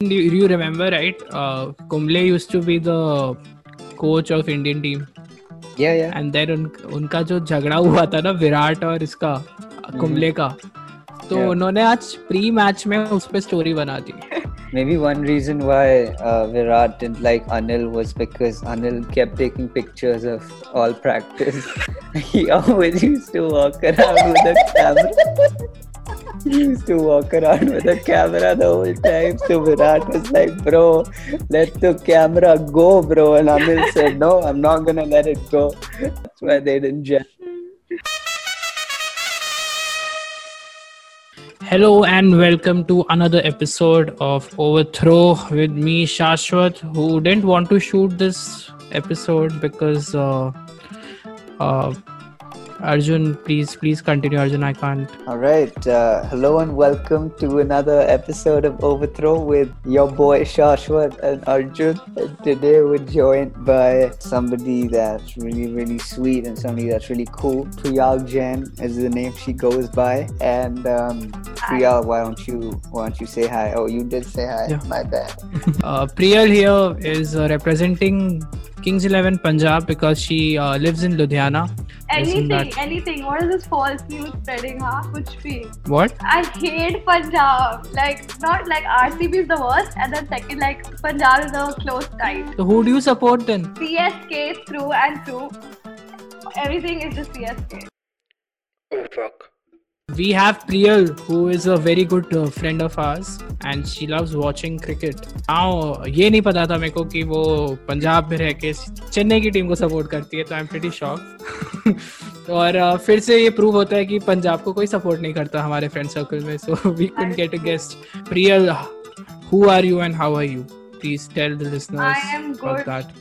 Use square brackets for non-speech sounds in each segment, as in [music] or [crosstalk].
Do you, you remember, right? Uh, Kumble used to be the coach of Indian team. Yeah, yeah. And then उन, उनका जो झगड़ा हुआ था ना विराट और इसका कुंबले का तो Yeah. उन्होंने आज प्री मैच में उस पे स्टोरी बना दी Maybe one reason why uh, Virat didn't like Anil was because Anil kept taking pictures of all practice. he always used to walk around with a camera. He used to walk around with a camera the whole time. So Virat was like, bro, let the camera go, bro. And Anil said, no, I'm not going to let it go. That's why they didn't gel. Hello and welcome to another episode of Overthrow with me, Shashwat, who didn't want to shoot this episode because uh, uh, Arjun, please, please continue. Arjun, I can't. All right. Uh, hello and welcome to another episode of Overthrow with your boy Shashwat and Arjun. And today we're joined by somebody that's really, really sweet and somebody that's really cool. Priyal Jain is the name she goes by. And um, Priyal, why don't you why don't you say hi? Oh, you did say hi. Yeah. My bad. [laughs] Uh, Priyal here is uh, representing Kings 11 Punjab because she uh, lives in Ludhiana. Anything, that- anything. What is this false news spreading, huh? Kuch bhi. What? I hate Punjab. Like, not like RCB is the worst, and then second, like, Punjab is a close tie. So who do you support then? CSK through and through. Everything is just CSK. We have Priyal, who is a very good uh, friend of ours, and she loves watching cricket. Now, ये नहीं पता था मेरे को कि वो पंजाब में रह के चेन्नई की टीम को सपोर्ट करती है तो आई एम प्रीटी शॉक और uh, फिर से ये प्रूव होता है कि पंजाब को कोई सपोर्ट नहीं करता हमारे फ्रेंड सर्कल में so we could get a guest Priyal who are you and how are you please tell the listeners good. that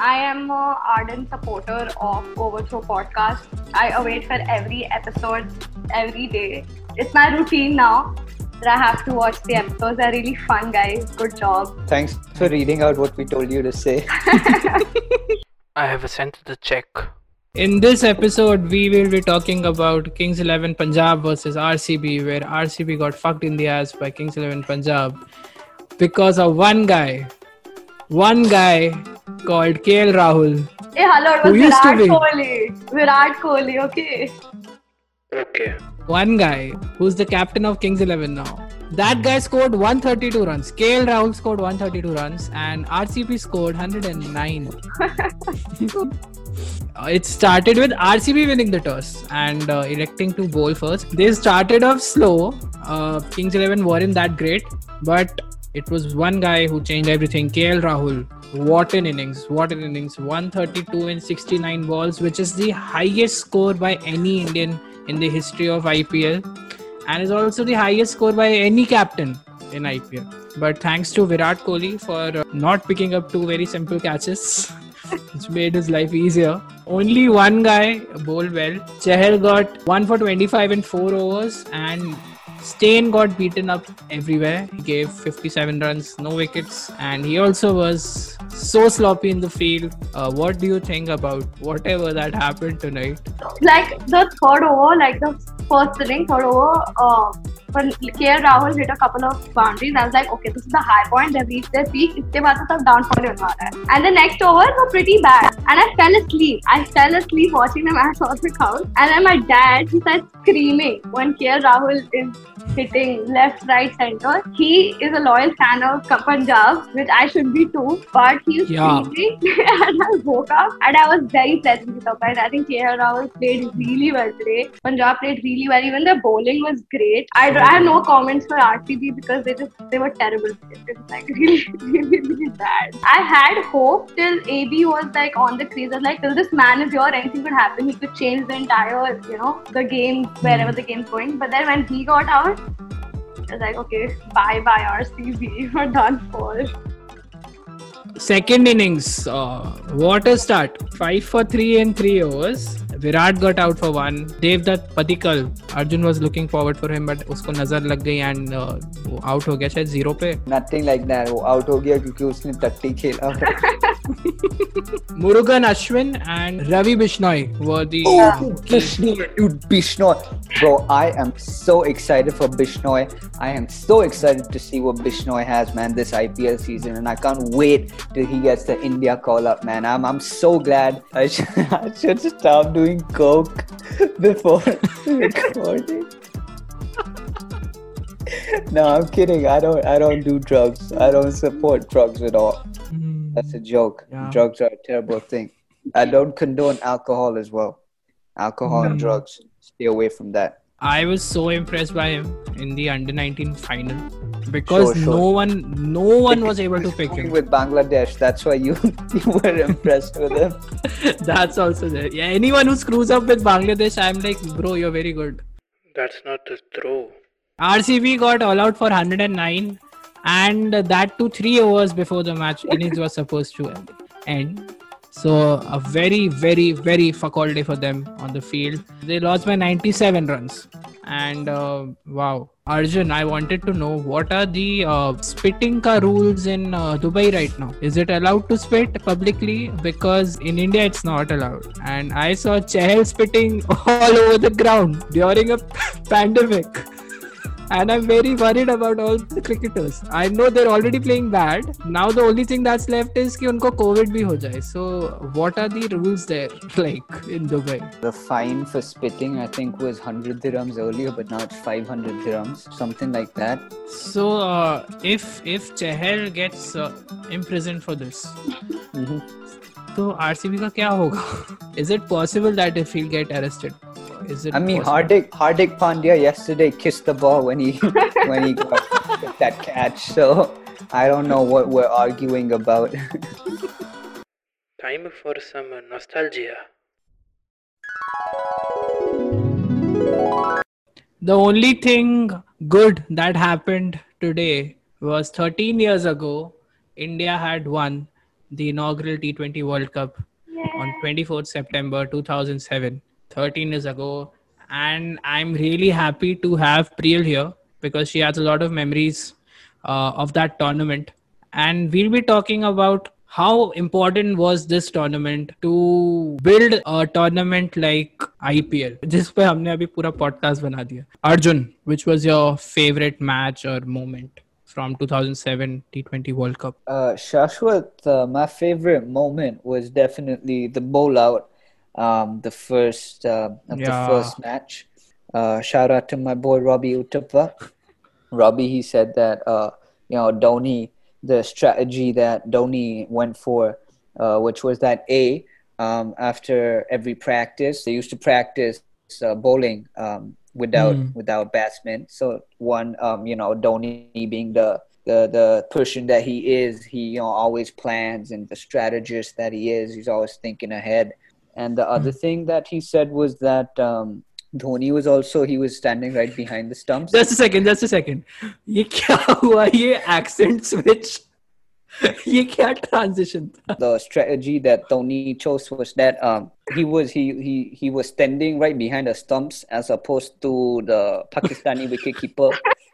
I am a ardent supporter of Overthrow podcast. I await for every episode every day. It's my routine now that I have to watch the episodes. They're really fun, guys. Good job. Thanks for reading out what we told you to say. [laughs] I have a sent the check. In this episode, we will be talking about Kings 11 Punjab versus RCB, where RCB got fucked in the ass by Kings 11 Punjab because of one guy. One guy called KL Rahul. Hey, hello, it Who was used to Virat be? Kohli. Virat Kohli, okay. Okay. One guy who's the captain of Kings 11 now. That guy scored 132 runs. KL Rahul scored 132 runs, and RCB scored 109. Uh, [laughs] it started with RCB winning the toss and uh, electing to bowl first. They started off slow. Uh, Kings 11 weren't that great, but it was one guy who changed everything. KL Rahul. What an innings! What an innings! 132 in 69 balls, which is the highest score by any Indian in the history of IPL, and is also the highest score by any captain in IPL. But thanks to Virat Kohli for uh, not picking up two very simple catches. [laughs] which made his life easier. Only one guy bowled well. Chahal got one for 25 in four overs, and Steyn got beaten up everywhere. He gave 57 runs, no wickets, and he also was so sloppy in the field. Uh, what do you think about whatever that happened tonight? Like the third over, like the first inning, third over, uh, when KL Rahul hit a couple of boundaries, I was like, okay, this is the high point. They've reached their peak. इसके बाद तो सब downfall ही होने वाला है. And the next overs were pretty bad. And I fell asleep. I fell asleep watching the match on the couch. And then my dad, he started screaming when KL Rahul is hitting left, right, center. He is a loyal fan of Punjab, which I should be too. But he was Yeah. screaming, [laughs] and I woke up and I was very pleasantly surprised. I think KL Rahul played really well today. Punjab played really well. Even their bowling was great. I, I have no comments for RCB because they just they were terrible. It was like [laughs] really, really, really bad. I had hope till AB was like on the crease. I was like, till this man is here, anything could happen. He could change the entire, you know, the game wherever the game's going. But then when he got out, I was like, okay, bye bye RCB, [laughs] we're done for. Second innings, uh, what a start. 5 for 3 in 3 overs. Virat got out for one Devdutt Padikkal Arjun was looking forward for him but उसको नज़र लग गई and uh, वो out हो गया शायद zero पे। Nothing like that वो आउट हो गया क्योंकि उसने टट्टी खेला। [laughs] [laughs] Murugan Ashwin and Ravi Bishnoi were the Oh, Bishnoi, dude, Bishnoi. Bro, I am so excited for Bishnoi. I am so excited to see what Bishnoi has, man, this IPL season. And I can't wait till he gets the India call up, man. I'm, I'm so glad. I should, [laughs] I should stop doing coke [laughs] before recording. no, I'm kidding. I don't I don't do drugs. I don't support drugs at all. That's a joke. Yeah. Drugs are a terrible thing. I don't condone alcohol as well. Alcohol and Hmm. drugs. Stay away from that. I was so impressed by him in the under 19 final because Sure, sure. no one no one was able to pick him. with Bangladesh. That's why you [laughs] you were impressed with him. [laughs] That's also there. Yeah, anyone who screws up with Bangladesh, I'm like, bro, you're very good. That's not the throw. RCB got all out for 109, and that to three hours before the match innings was supposed to end. So a very, very, very fuck all day for them on the field. They lost by 97 runs, and uh, wow, Arjun, I wanted to know what are the uh, spitting ka rules in uh, Dubai right now? Is it allowed to spit publicly? Because in India it's not allowed. And I saw Chahal spitting [laughs] all over the ground during a [laughs] pandemic and I'm very worried about all the cricketers. I know they're already playing bad. Now the only thing that's left is कि उनको COVID भी So what are the rules there [laughs] like in Dubai? The fine for spitting I think was 100 dirhams earlier, but now it's 500 dirhams, something like that. So uh, if if Chahal gets uh, imprisoned for this, [laughs] mm-hmm. तो RCB का क्या होगा? Is it possible that if he'll get arrested? Is it I mean, possible? Hardik Hardik Pandya yesterday kissed the ball when he [laughs] when he got that catch. So I don't know what we're arguing about. Time for some nostalgia. The only thing good that happened today was 13 years ago, India had won the inaugural T20 World Cup on 24th September 2007, 13 years ago. And I'm really happy to have Priyal here because she has a lot of memories uh, of that tournament. And we'll be talking about how important was this tournament to build a tournament like IPL जिस पे हमने अभी पूरा podcast बना दिया Arjun which was your favorite match or moment from 2007 T20 World Cup Uh, Shashwat, uh, my favorite moment was definitely the bowl out, um, the first uh, of Yeah. the first match. Uh, shout out to my boy Robbie Uthappa. Robbie, he said that uh, you know Dhoni, the strategy that Dhoni went for, uh, which was that A um, after every practice they used to practice uh, bowling um, without Hmm. without batsmen. So one, um, you know, Dhoni being the the the person that he is, he you know always plans and the strategist that he is, he's always thinking ahead. And the other thing that he said was that um, Dhoni was also he was standing right behind the stumps. just a second just a second [laughs] ये क्या हुआ ये accent switch [laughs] ये क्या transition The strategy that Dhoni chose was that um, he was he he he was standing right behind the stumps as opposed to the Pakistani [laughs] wicketkeeper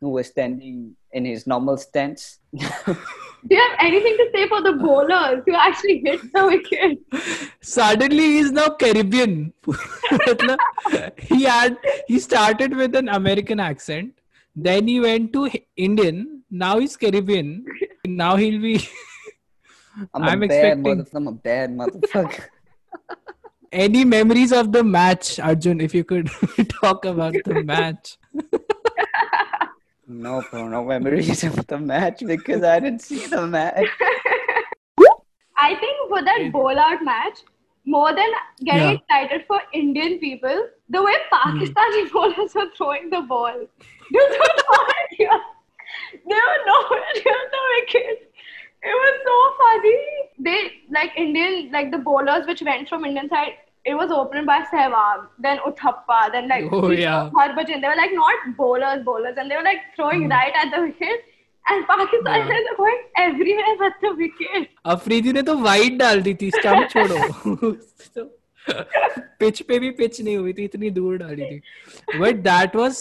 who was standing in his normal stance. Do you have anything to say for the bowlers who actually hit the wicket? Suddenly, he is now Caribbean. [laughs] he had he started with an American accent, then he went to Indian. Now he's Caribbean. Now he'll be. I'm, [laughs] I'm a bad expecting- mother. I'm a bad motherfucker. [laughs] Any memories of the match, Arjun? If you could [laughs] talk about the match. no, bro, no memories of the match because I didn't see the match. I think for that bowl out match, more than getting Yeah. excited for Indian people, the way hmm. Pakistani bowlers were throwing the ball. They were near, they were the wicket. It was so funny. They like Indian like the bowlers which went from Indian side. It was opened by Sehwag, then Uthappa, then like Oh, yeah. Harbhajan. They were like not bowlers, bowlers, and they were like throwing mm. right at the wicket. And Pakistani Yeah. were going everywhere but the wicket. Afridi ने तो wide डाल दी थी stump छोड़ो pitch पे भी pitch नहीं हुई थी इतनी दूर डाली थी but that was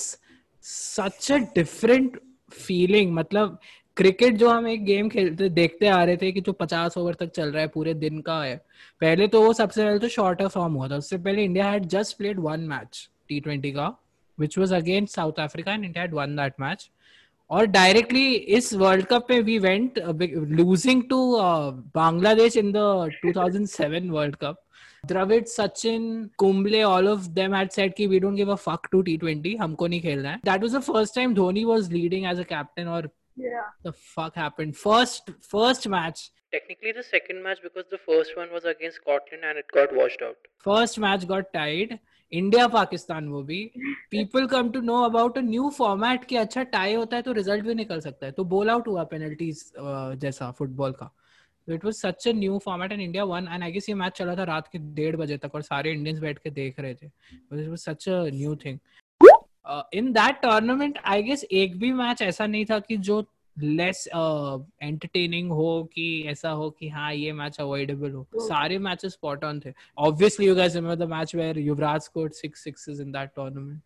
such a different feeling मतलब क्रिकेट जो हम एक गेम खेलते, देखते आ रहे थे कि जो पचास ओवर तक चल रहा है, पूरे दिन का है। पहले तो वो सबसे पहले तो शॉर्टर फॉर्म हुआ था। उससे पहले India had just played one match T twenty का which was against South Africa and India had won that match और डायरेक्टली इस वर्ल्ड कप में we went losing to Bangladesh in the 2007 world cup Dravid Sachin Kumble all of them had said कि we don't give a fuck to T twenty हमको नहीं खेलना है। That was the first time Dhoni was leading as a captain और the fuck happen first first match Technically, the second match because the first one was against Scotland and it got washed out. First match got tied. India Pakistan वो भी। People come to know about new format कि अच्छा tie होता है तो result भी निकल सकता है। तो बोल आउट हुआ पेनल्टीज जैसा फुटबॉल का। It was such a new format and India won and I guess ये मैच चला था रात के डेढ़ बजे तक और सारे इंडियंस बैठ के देख रहे थे। It was such a new thing in that tournament I guess एक भी मैच ऐसा नहीं था कि जो लेस एंटरटेनिंग हो कि ऐसा हो कि हाँ ये मैच अवॉइडेबल हो। सारे मैचेस स्पॉट ऑन थे। Obviously you guys remember the match where Yuvraj scored six sixes in that tournament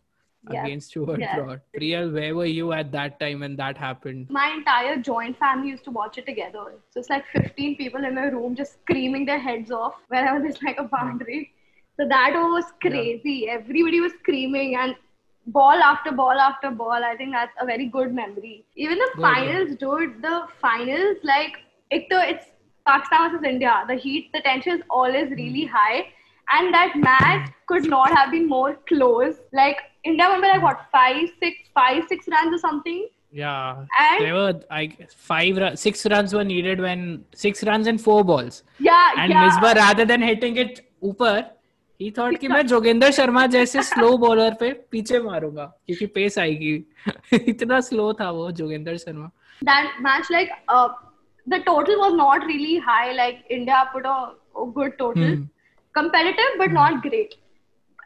Yeah. against Stuart Yeah. Priyal, where were you at that time when that happened? My entire joint family used to watch it together. So it's like 15 people in a room just screaming their heads off wherever there's like a hmm. boundary. So that was crazy. Everybody was screaming and ball after ball after ball. I think that's a very good memory. Even the Good, finals, dude, the finals, like, it, uh, it's Pakistan versus India. The heat, the tension is always hmm. really high. And that match could not have been more close. Like, India won by like what, five, six, five, six runs or something. Yeah, And there were I guess five, six runs were needed when six runs and four balls. yeah, And yeah. Misbah, rather than hitting it ऊपर, he thought कि मैं जोगेंद्र शर्मा जैसे slow bowler पे पीछे मारूँगा क्योंकि pace आएगी इतना slow था वो Jogendra Sharma that match like uh, the total was not really high like india put a, a good total Hmm. competitive but not great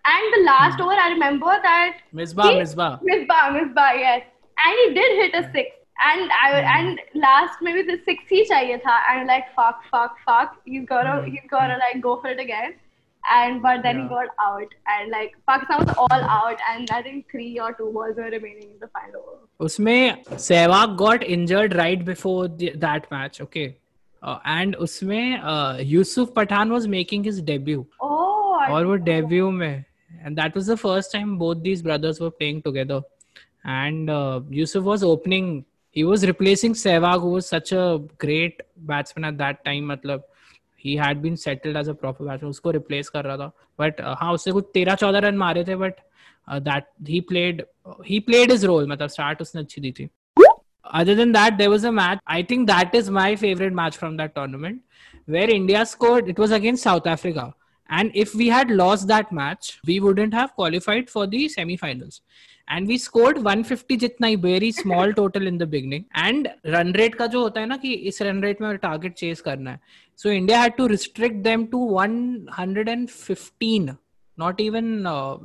and the last over i remember that Misbah he- Misbah misbah misbah yes and he did hit a six and I, and last maybe the six he chahiye tha and like fuck fuck fuck he's gonna he's gonna like go for it again and but then he Yeah. got out and like Pakistan was all out and I think three or two balls were remaining in the final over. उसमें Sehwag got injured right before the, that match okay uh, and उसमें Yusuf Pathan was making his debut Oh, I और वो didn't know debut में and that was the first time both these brothers were playing together and uh, Yusuf was opening he was replacing Sehwag who was such a great batsman at that time मतलब he had been settled as a proper batsman उसको replace कर रहा था but uh, हाँ उससे कुछ तेरह चौदह रन मारे थे but uh, that he played he played his role मतलब start उसने अच्छी दी थी other than that there was a match i think that is my favorite match from that tournament where india scored it was against south africa And if we had lost that match, we wouldn't have qualified for the semi-finals. And we scored 150 जितना ही very small total in the beginning and run rate का जो होता है ना कि इस run rate में target chase करना है. So India had to restrict them to 115 not even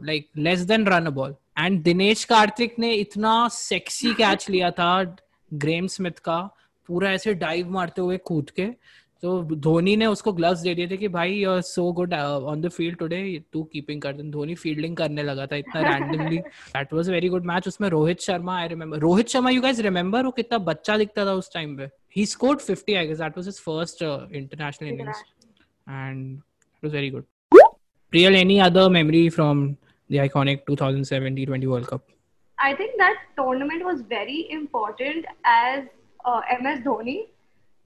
like less than run a ball and Dinesh Karthik ने इतना सेक्सी कैच लिया था ग्रेम स्मिथ का पूरा ऐसे डाइव मारते हुए कूद के. तो धोनी ने उसको ग्लव्स दे दिए थे कि भाई you are so good on the field today तू कीपिंग कर दे। धोनी फील्डिंग करने लगा था इतना randomly that was very good match उसमें Rohit Sharma I remember Rohit Sharma you guys remember वो कितना बच्चा दिखता था उस टाइम पे। He scored 50 I guess that was his first international innings was very good. Priyal, any other memory from the iconic 2007 T20 World Cup? I think that tournament was very important as uh, MS Dhoni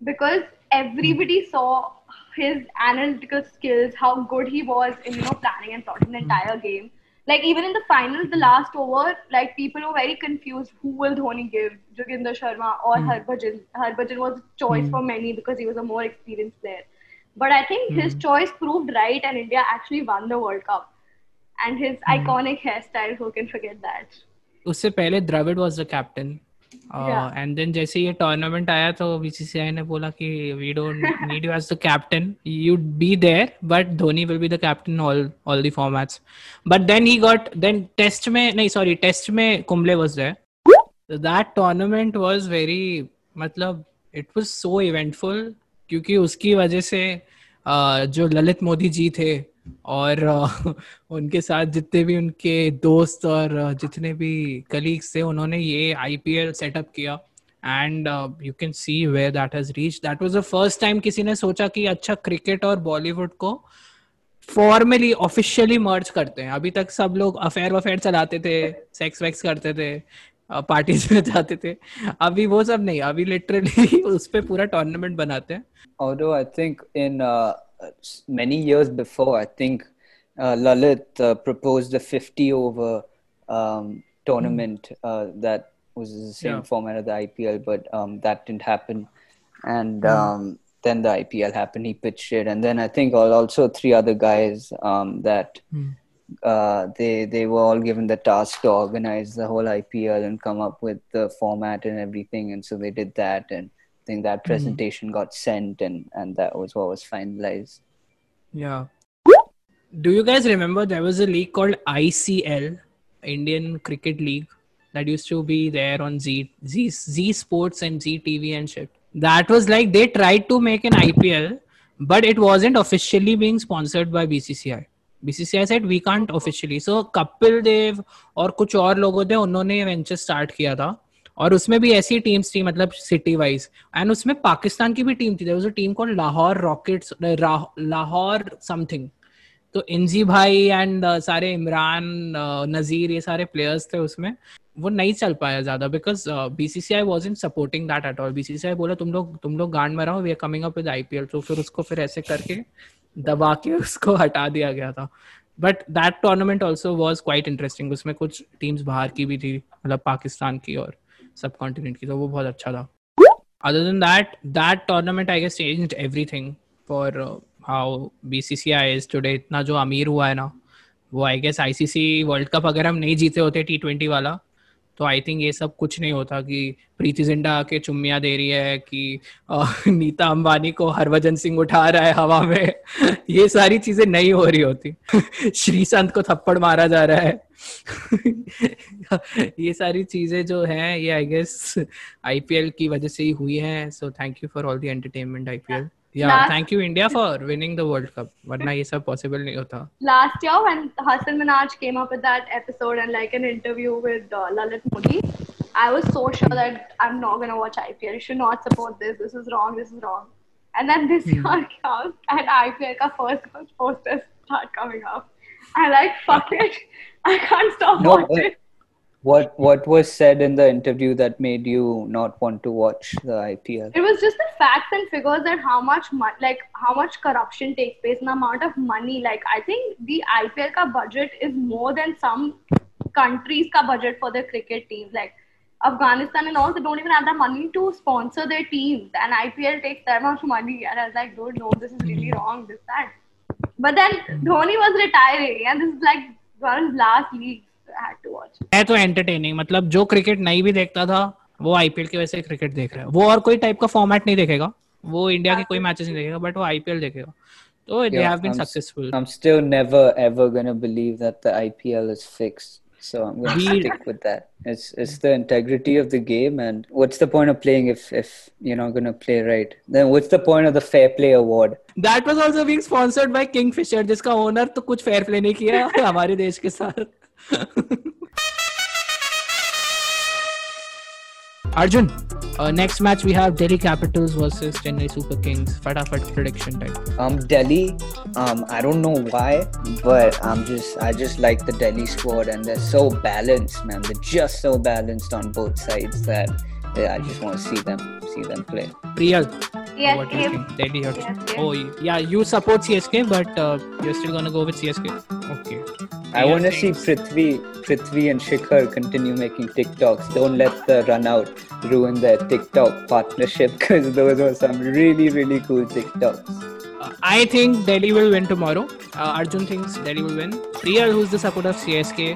because everybody saw his analytical skills, how good he was in you know planning and plotting the entire game. Like even in the finals, the last over, like people were very confused. Who will Dhoni give, Joginder Sharma or Harbhajan? Harbhajan was a choice for many because he was a more experienced player. But I think his choice proved right, and India actually won the World Cup. And his iconic hairstyle, who can forget that? उससे पहले Dravid was the captain Yeah. And then जैसे ये tournament आया तो BCCI ने बोला कि we don't need you as the captain you be there but Dhoni will be the captain all all the formats but then he got then test में नहीं sorry test में Kumble was there that tournament was very मतलब it was so eventful क्योंकि उसकी वजह से जो ललित मोदी जी थे और [laughs] उनके साथ जितने भी उनके दोस्त और जितने भी कलीग्स थे उन्होंने ये आईपीएल सेटअप किया। Uh, you can see where that has reached. That was the first time किसी ने सोचा कि अच्छा क्रिकेट और बॉलीवुड को फॉर्मली ऑफिशियली मर्ज करते हैं। अभी तक सब लोग अफेयर वफेयर चलाते थे सेक्स वेक्स करते थे पार्टीज़ [laughs] में जाते थे। अभी वो सब नहीं अभी लिटरली [laughs] उस पे पूरा टूर्नामेंट बनाते हैं। Think in uh, s- many years before, I think uh, Lalit uh, proposed a 50 over um, tournament uh, that was the same Yeah. format of the IPL, but um, that didn't happen. And um, then the IPL happened. He pitched it, and then I think also three other guys um, that uh, they they were all given the task to organize the whole IPL and come up with the format and everything, and so they did that. And I think that hmm. presentation mm. got sent, and and that was what was finalized. Yeah. Do you guys remember there was a league called ICL, Indian Cricket League, that used to be there on Z Z Zee Sports and Zee TV and shit. That was like they tried to make an IPL, but it wasn't officially being sponsored by BCCI. BCCI said we can't officially. So Kapil Dev or और Logo थे उन्होंने ये venture start किया और उसमें भी ऐसी teams थी मतलब सिटी वाइज एंड उसमें पाकिस्तान की भी टीम थी. Their team called Lahore rockets Lahore something तो इंजी भाई एंड सारे इमरान uh, नजीर ये सारे प्लेयर्स थे उसमें. वो नहीं चल पाया ज़्यादा uh, because BCCI was in supporting that at all BCCI बोला तुम लोग तुम लोग गांड में रहो we are coming up with IPL तो फिर उसको फिर ऐसे करके दबा के उसको हटा दिया गया था. But that tournament also was quite interesting उसमें कुछ टीम्स बाहर की भी थी मतलब पाकिस्तान की और सब कॉन्टिनेंट की तो वो बहुत अच्छा था। Other than that that tournament I guess change everything for how B C C I is today इतना जो अमीर हुआ है ना, वो I guess I C C world cup अगर हम नहीं जीते होते टी ट्वेंटी वाला तो आई थिंक ये सब कुछ नहीं होता कि प्रीति जिंटा आके चुम्मिया दे रही है कि [laughs] नीता अंबानी को हरभजन सिंह उठा रहा है हवा में। [laughs] ये सारी चीज़ें नहीं हो रही होती। [laughs] श्रीसंत को थप्पड़ मारा जा रहा है। ये सारी चीज़ें जो हैं, ये आई गेस आईपीएल की वजह से ही हुई हैं। So thank you for all the entertainment IPL yeah thank you india for winning the world cup. Warna ye sab possible nahi hota. Last year when hasan minhaj came up with that episode and like an interview with uh, lalit modi i was so sure that i'm not going to watch ipl you should not support this. This is wrong. This is wrong. And then this hmm. year [laughs] comes and ipl ka first posters start coming up. I like fuck it. [laughs] I can't stop no, watching. What what was said in the interview that made you not want to watch the IPL? It was just the facts and figures that how much mon- like how much corruption takes place and the amount of money. Like I think the IPL ka budget is more than some countries ka budget for their cricket teams. Like Afghanistan and all, they don't even have the money to sponsor their teams. And IPL takes that much money. And I was like, dude, no, this is really mm-hmm. wrong. This that. But then Dhoni was retiring, and this is like one of his last leagues तो entertaining मतलब जो cricket नहीं भी देखता था वो IPL की वजह से क्रिकेट देख रहा है। वो और कोई टाइप का फॉर्मेट नहीं देखेगा। वो इंडिया के कोई मैचेस नहीं देखेगा बट वो आईपीएल देखेगा। तो they have been successful I am still never ever gonna believe that the IPL is fixed so I am gonna stick with that it's it's the integrity of the game and what's the point of playing if if you not gonna play right then what's the point of the fair play award that was also being sponsored by Kingfisher जिसका owner तो कुछ fair play नहीं किया [laughs] हमारे देश के साथ। [laughs] Arjun, uh, next match we have Delhi Capitals versus Chennai Super Kings. Fatafat prediction time. Um, Delhi. Um, I don't know why, but I'm just I just like the Delhi squad, and they're so balanced, man. They're just so balanced on both sides that yeah, I just want to see them see them play. Priyal. Yes, Delhi. Yes. Oh, yeah. You support CSK, but uh, you're still gonna go with CSK. Okay. I You're want to see saying- Prithvi, Prithvi and Shikhar continue making TikToks. Don't let the run out ruin their TikTok partnership [laughs] because those were some really, really cool TikToks. Uh, I think Delhi will win tomorrow. Uh, Arjun thinks Delhi will win. Priyal, who's the supporter of CSK,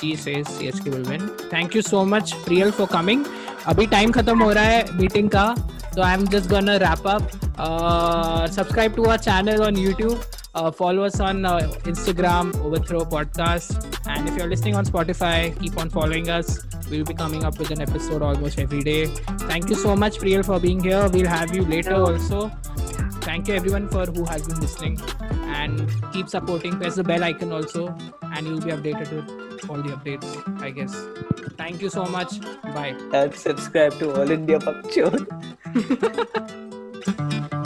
she says CSK will win. Thank you so much, Priyal, for coming. अभी time खत्म हो रहा है meeting का तो I am just gonna wrap up subscribe to our channel on YouTube uh, follow us on uh, Instagram, Overthrow Podcast. And if you're listening on Spotify, keep on following us. We'll be coming up with an episode almost every day. Thank you so much, Priyal, for being here. We'll have you later also. Thank you, everyone, for who has been listening. And keep supporting. Press the bell icon also, and you'll be updated with all the updates, I guess. Thank you so much. Bye. And subscribe to All India Bakchod. [laughs]